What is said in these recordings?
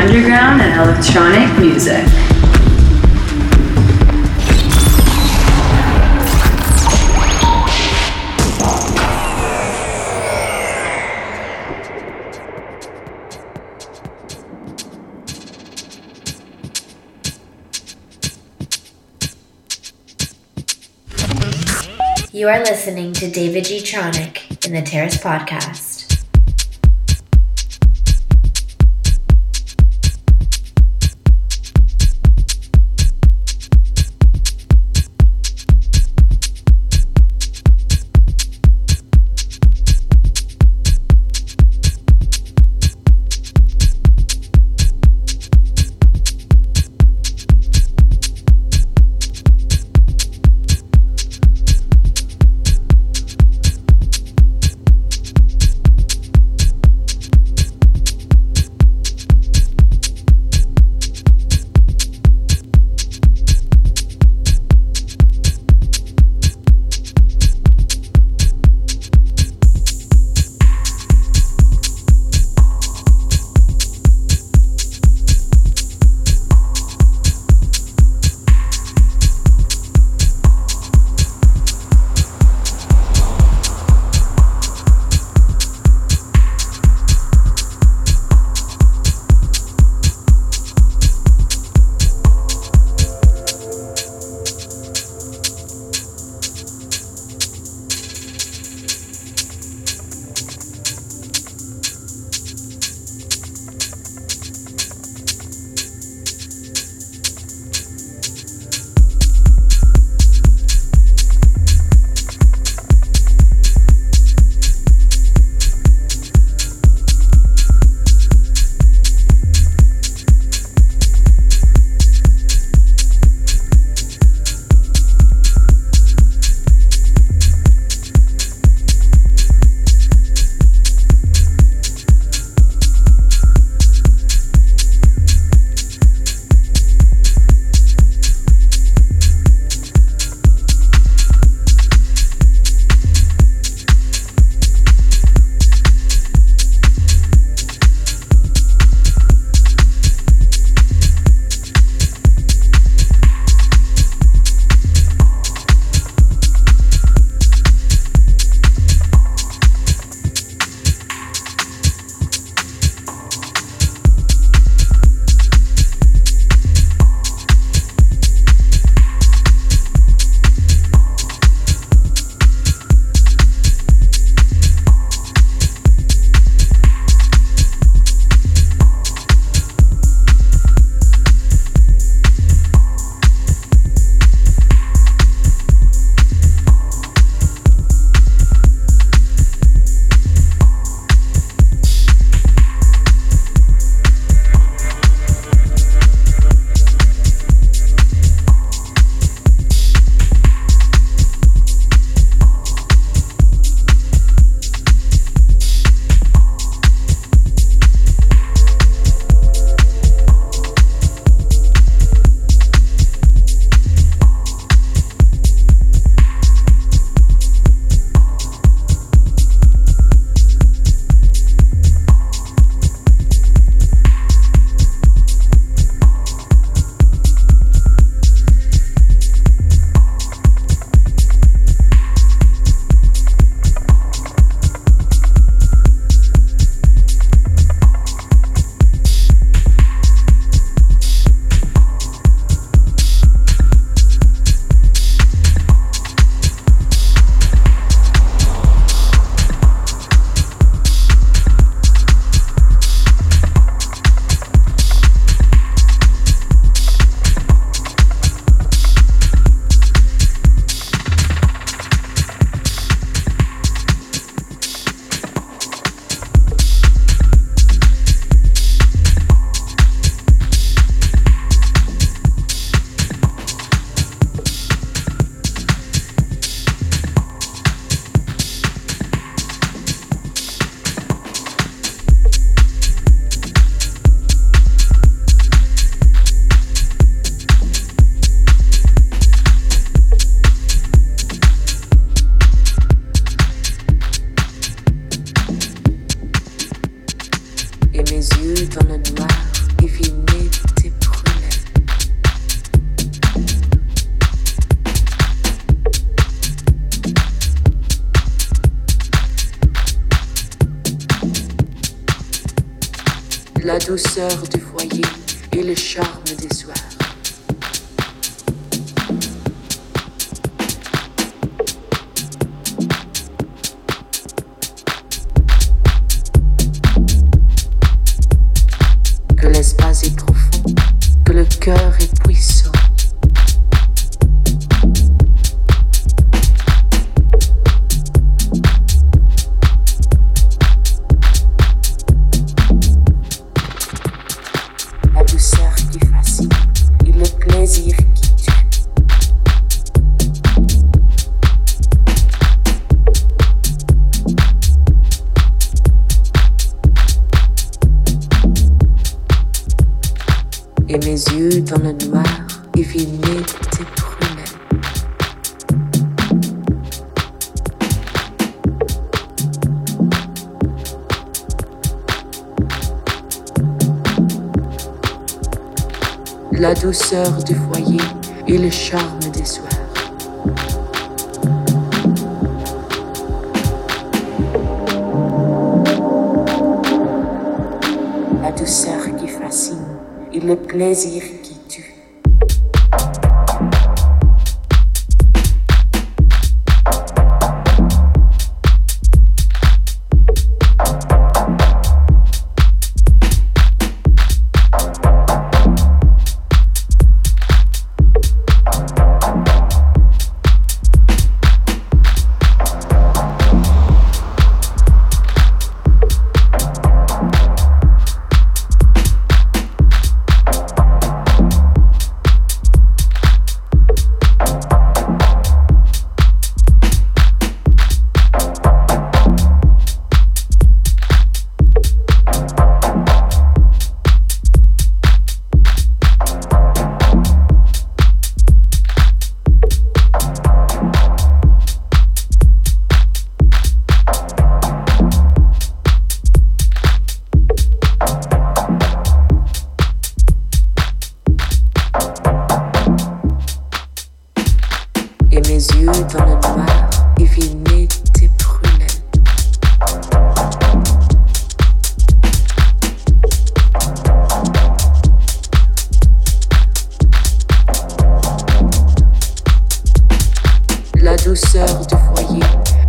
Underground and electronic music. You are listening to David Gtronic in the Terrace Podcast. douceur du foyer et le charme des soirs. La douceur qui fascine et le plaisir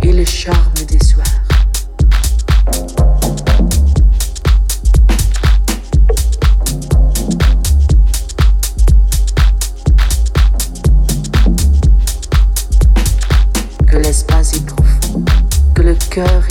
et le charme des soirs. Que l'espace est que le cœur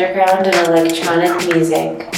underground and electronic music.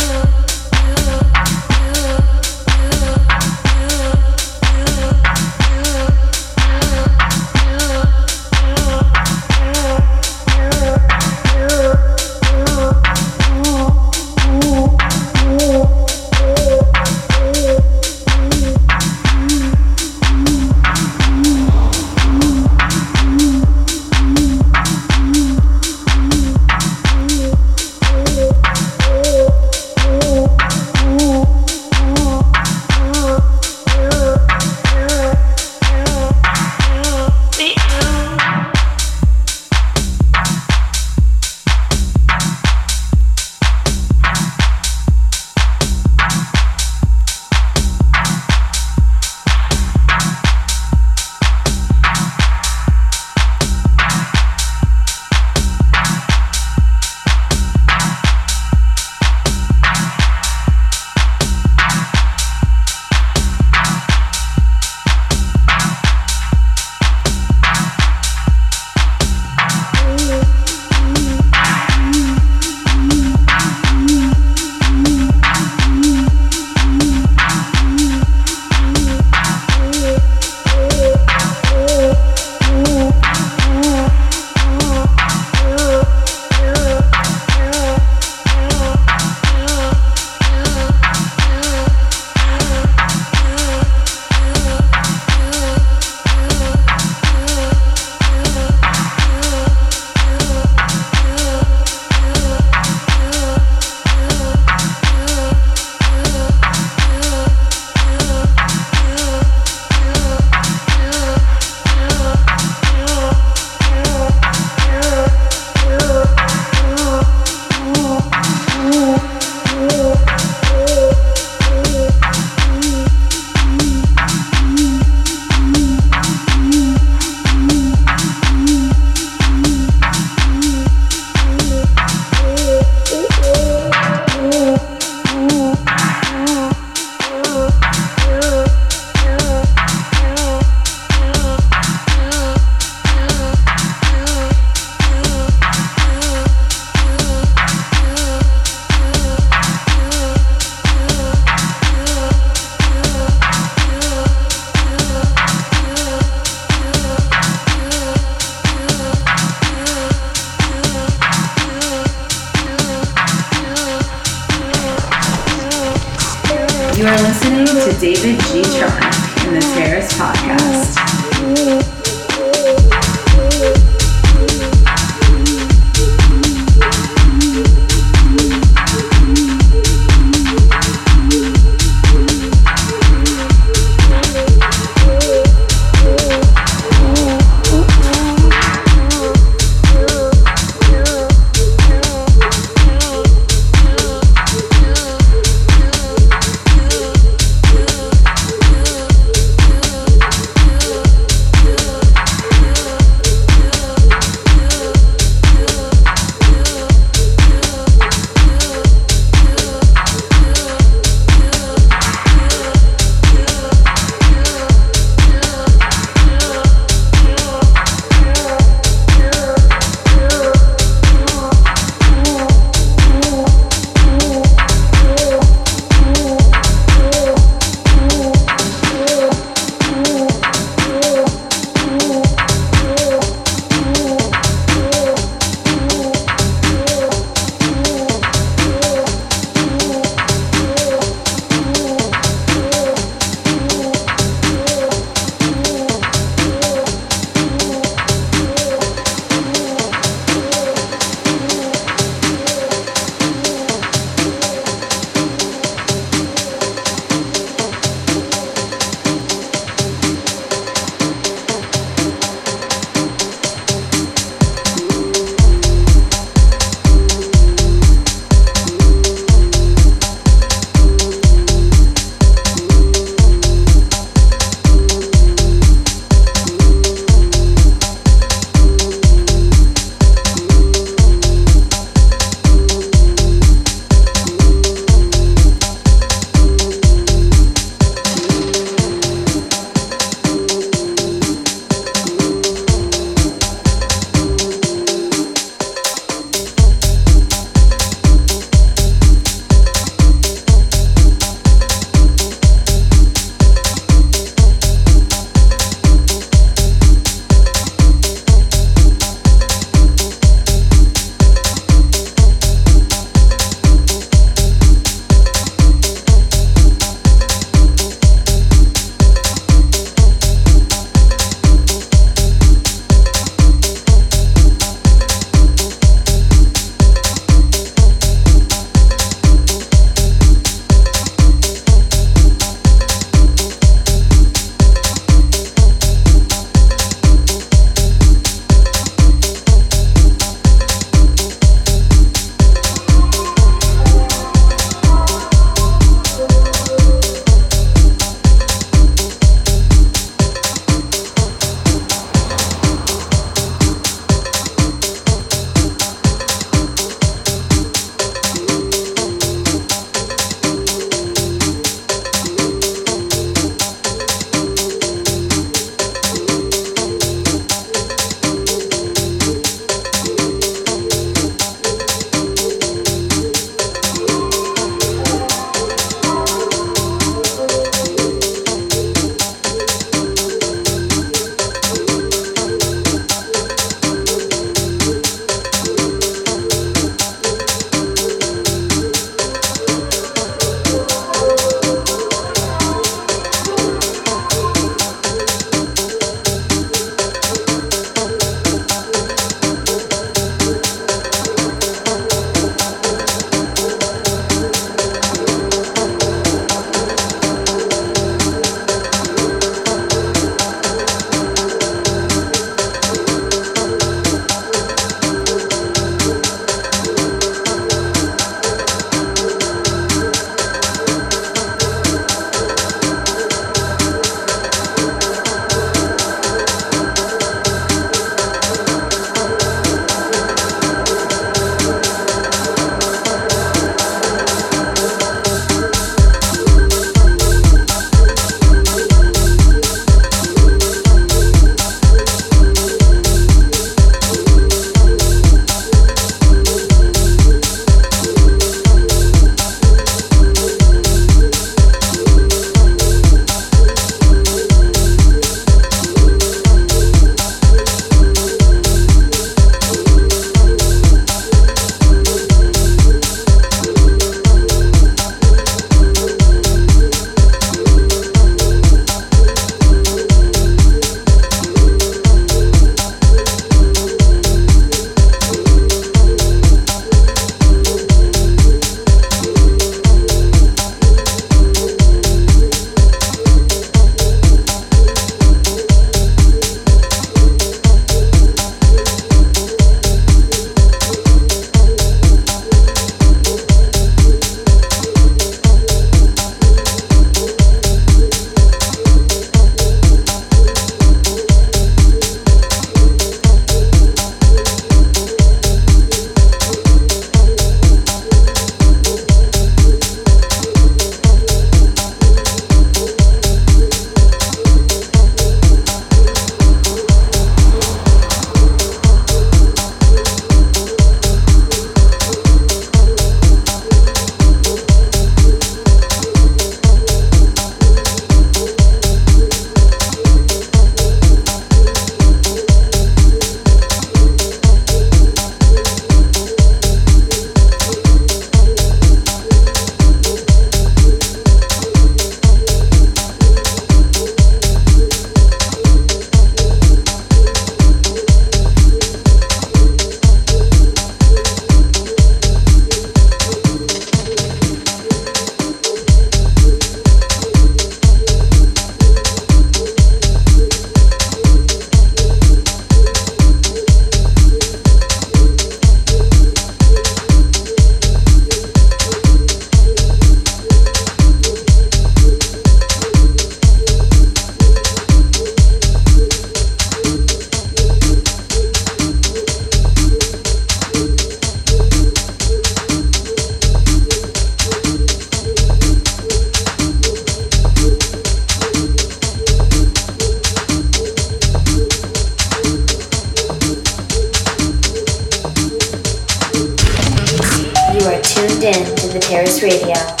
Tuned in to the Terrace Radio.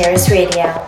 Terrace Radio.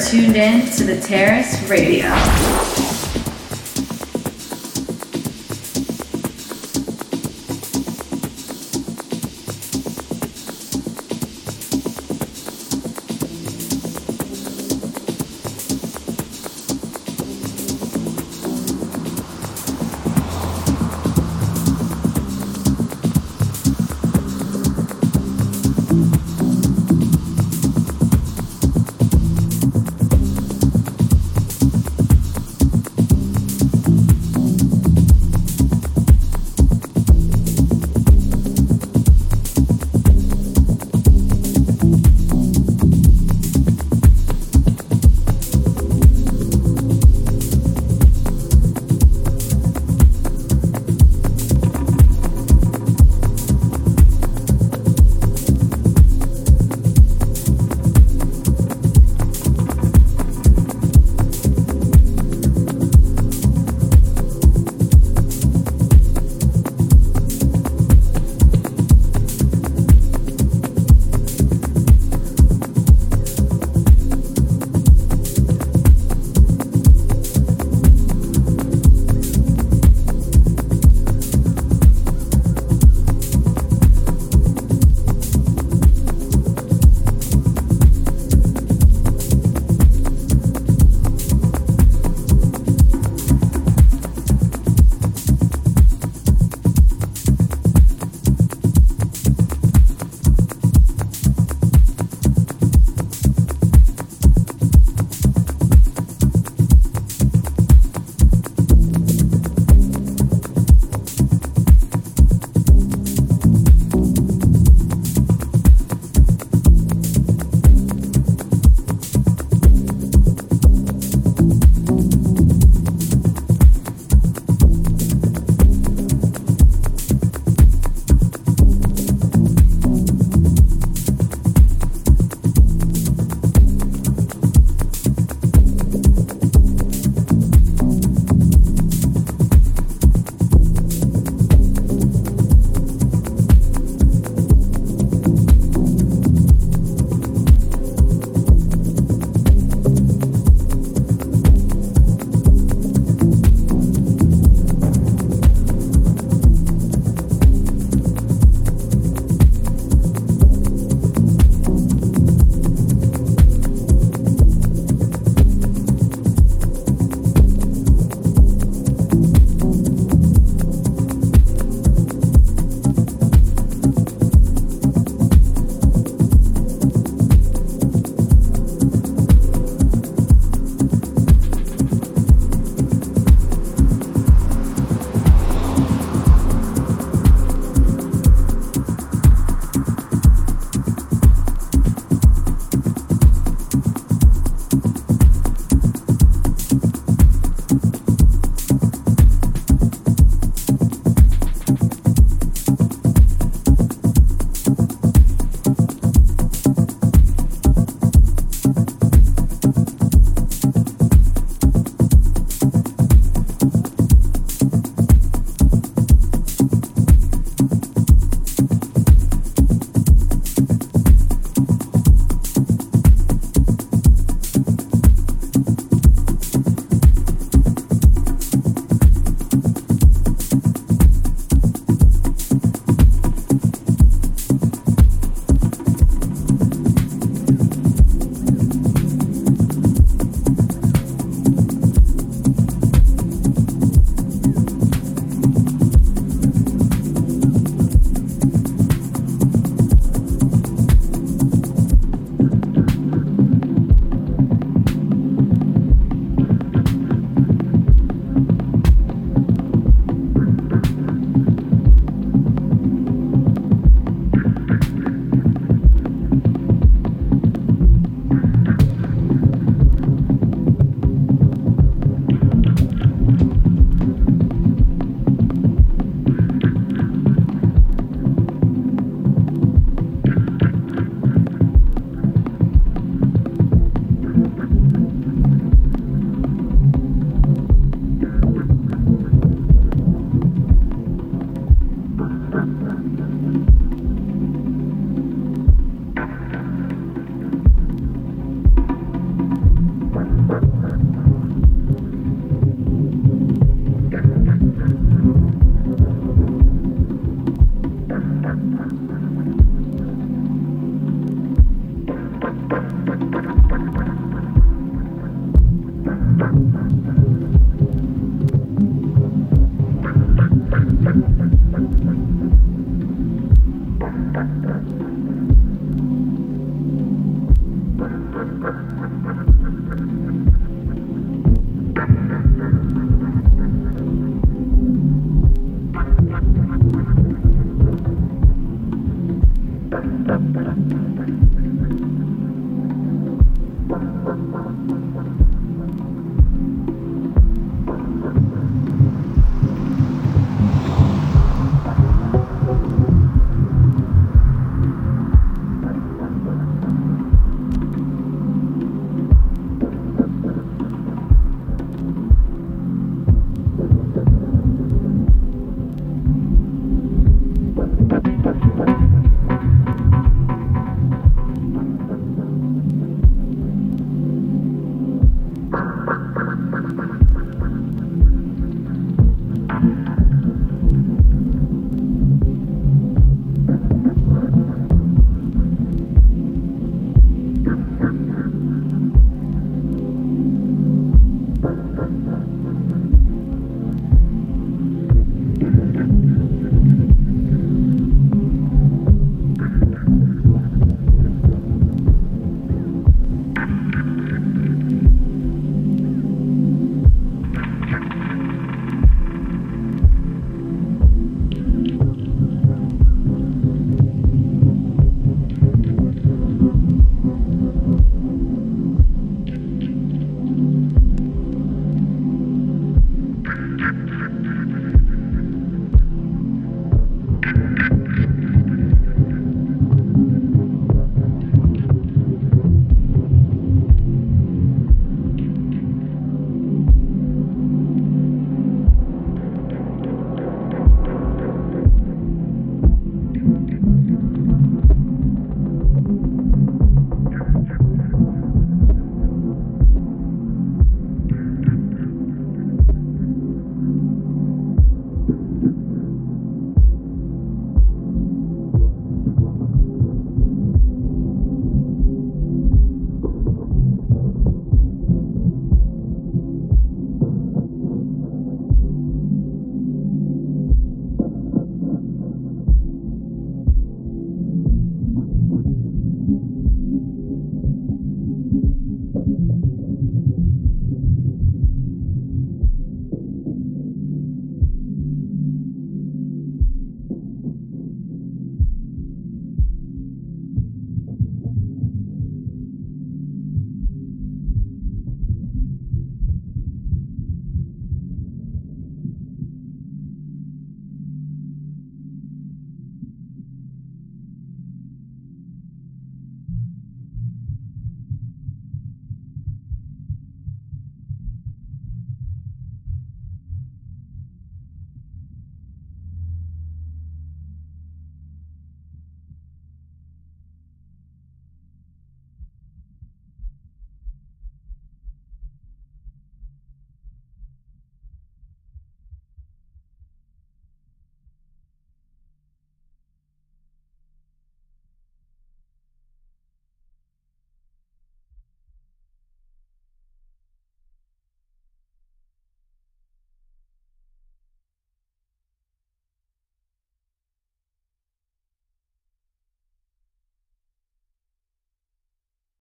Tuned in to the Terrace Radio.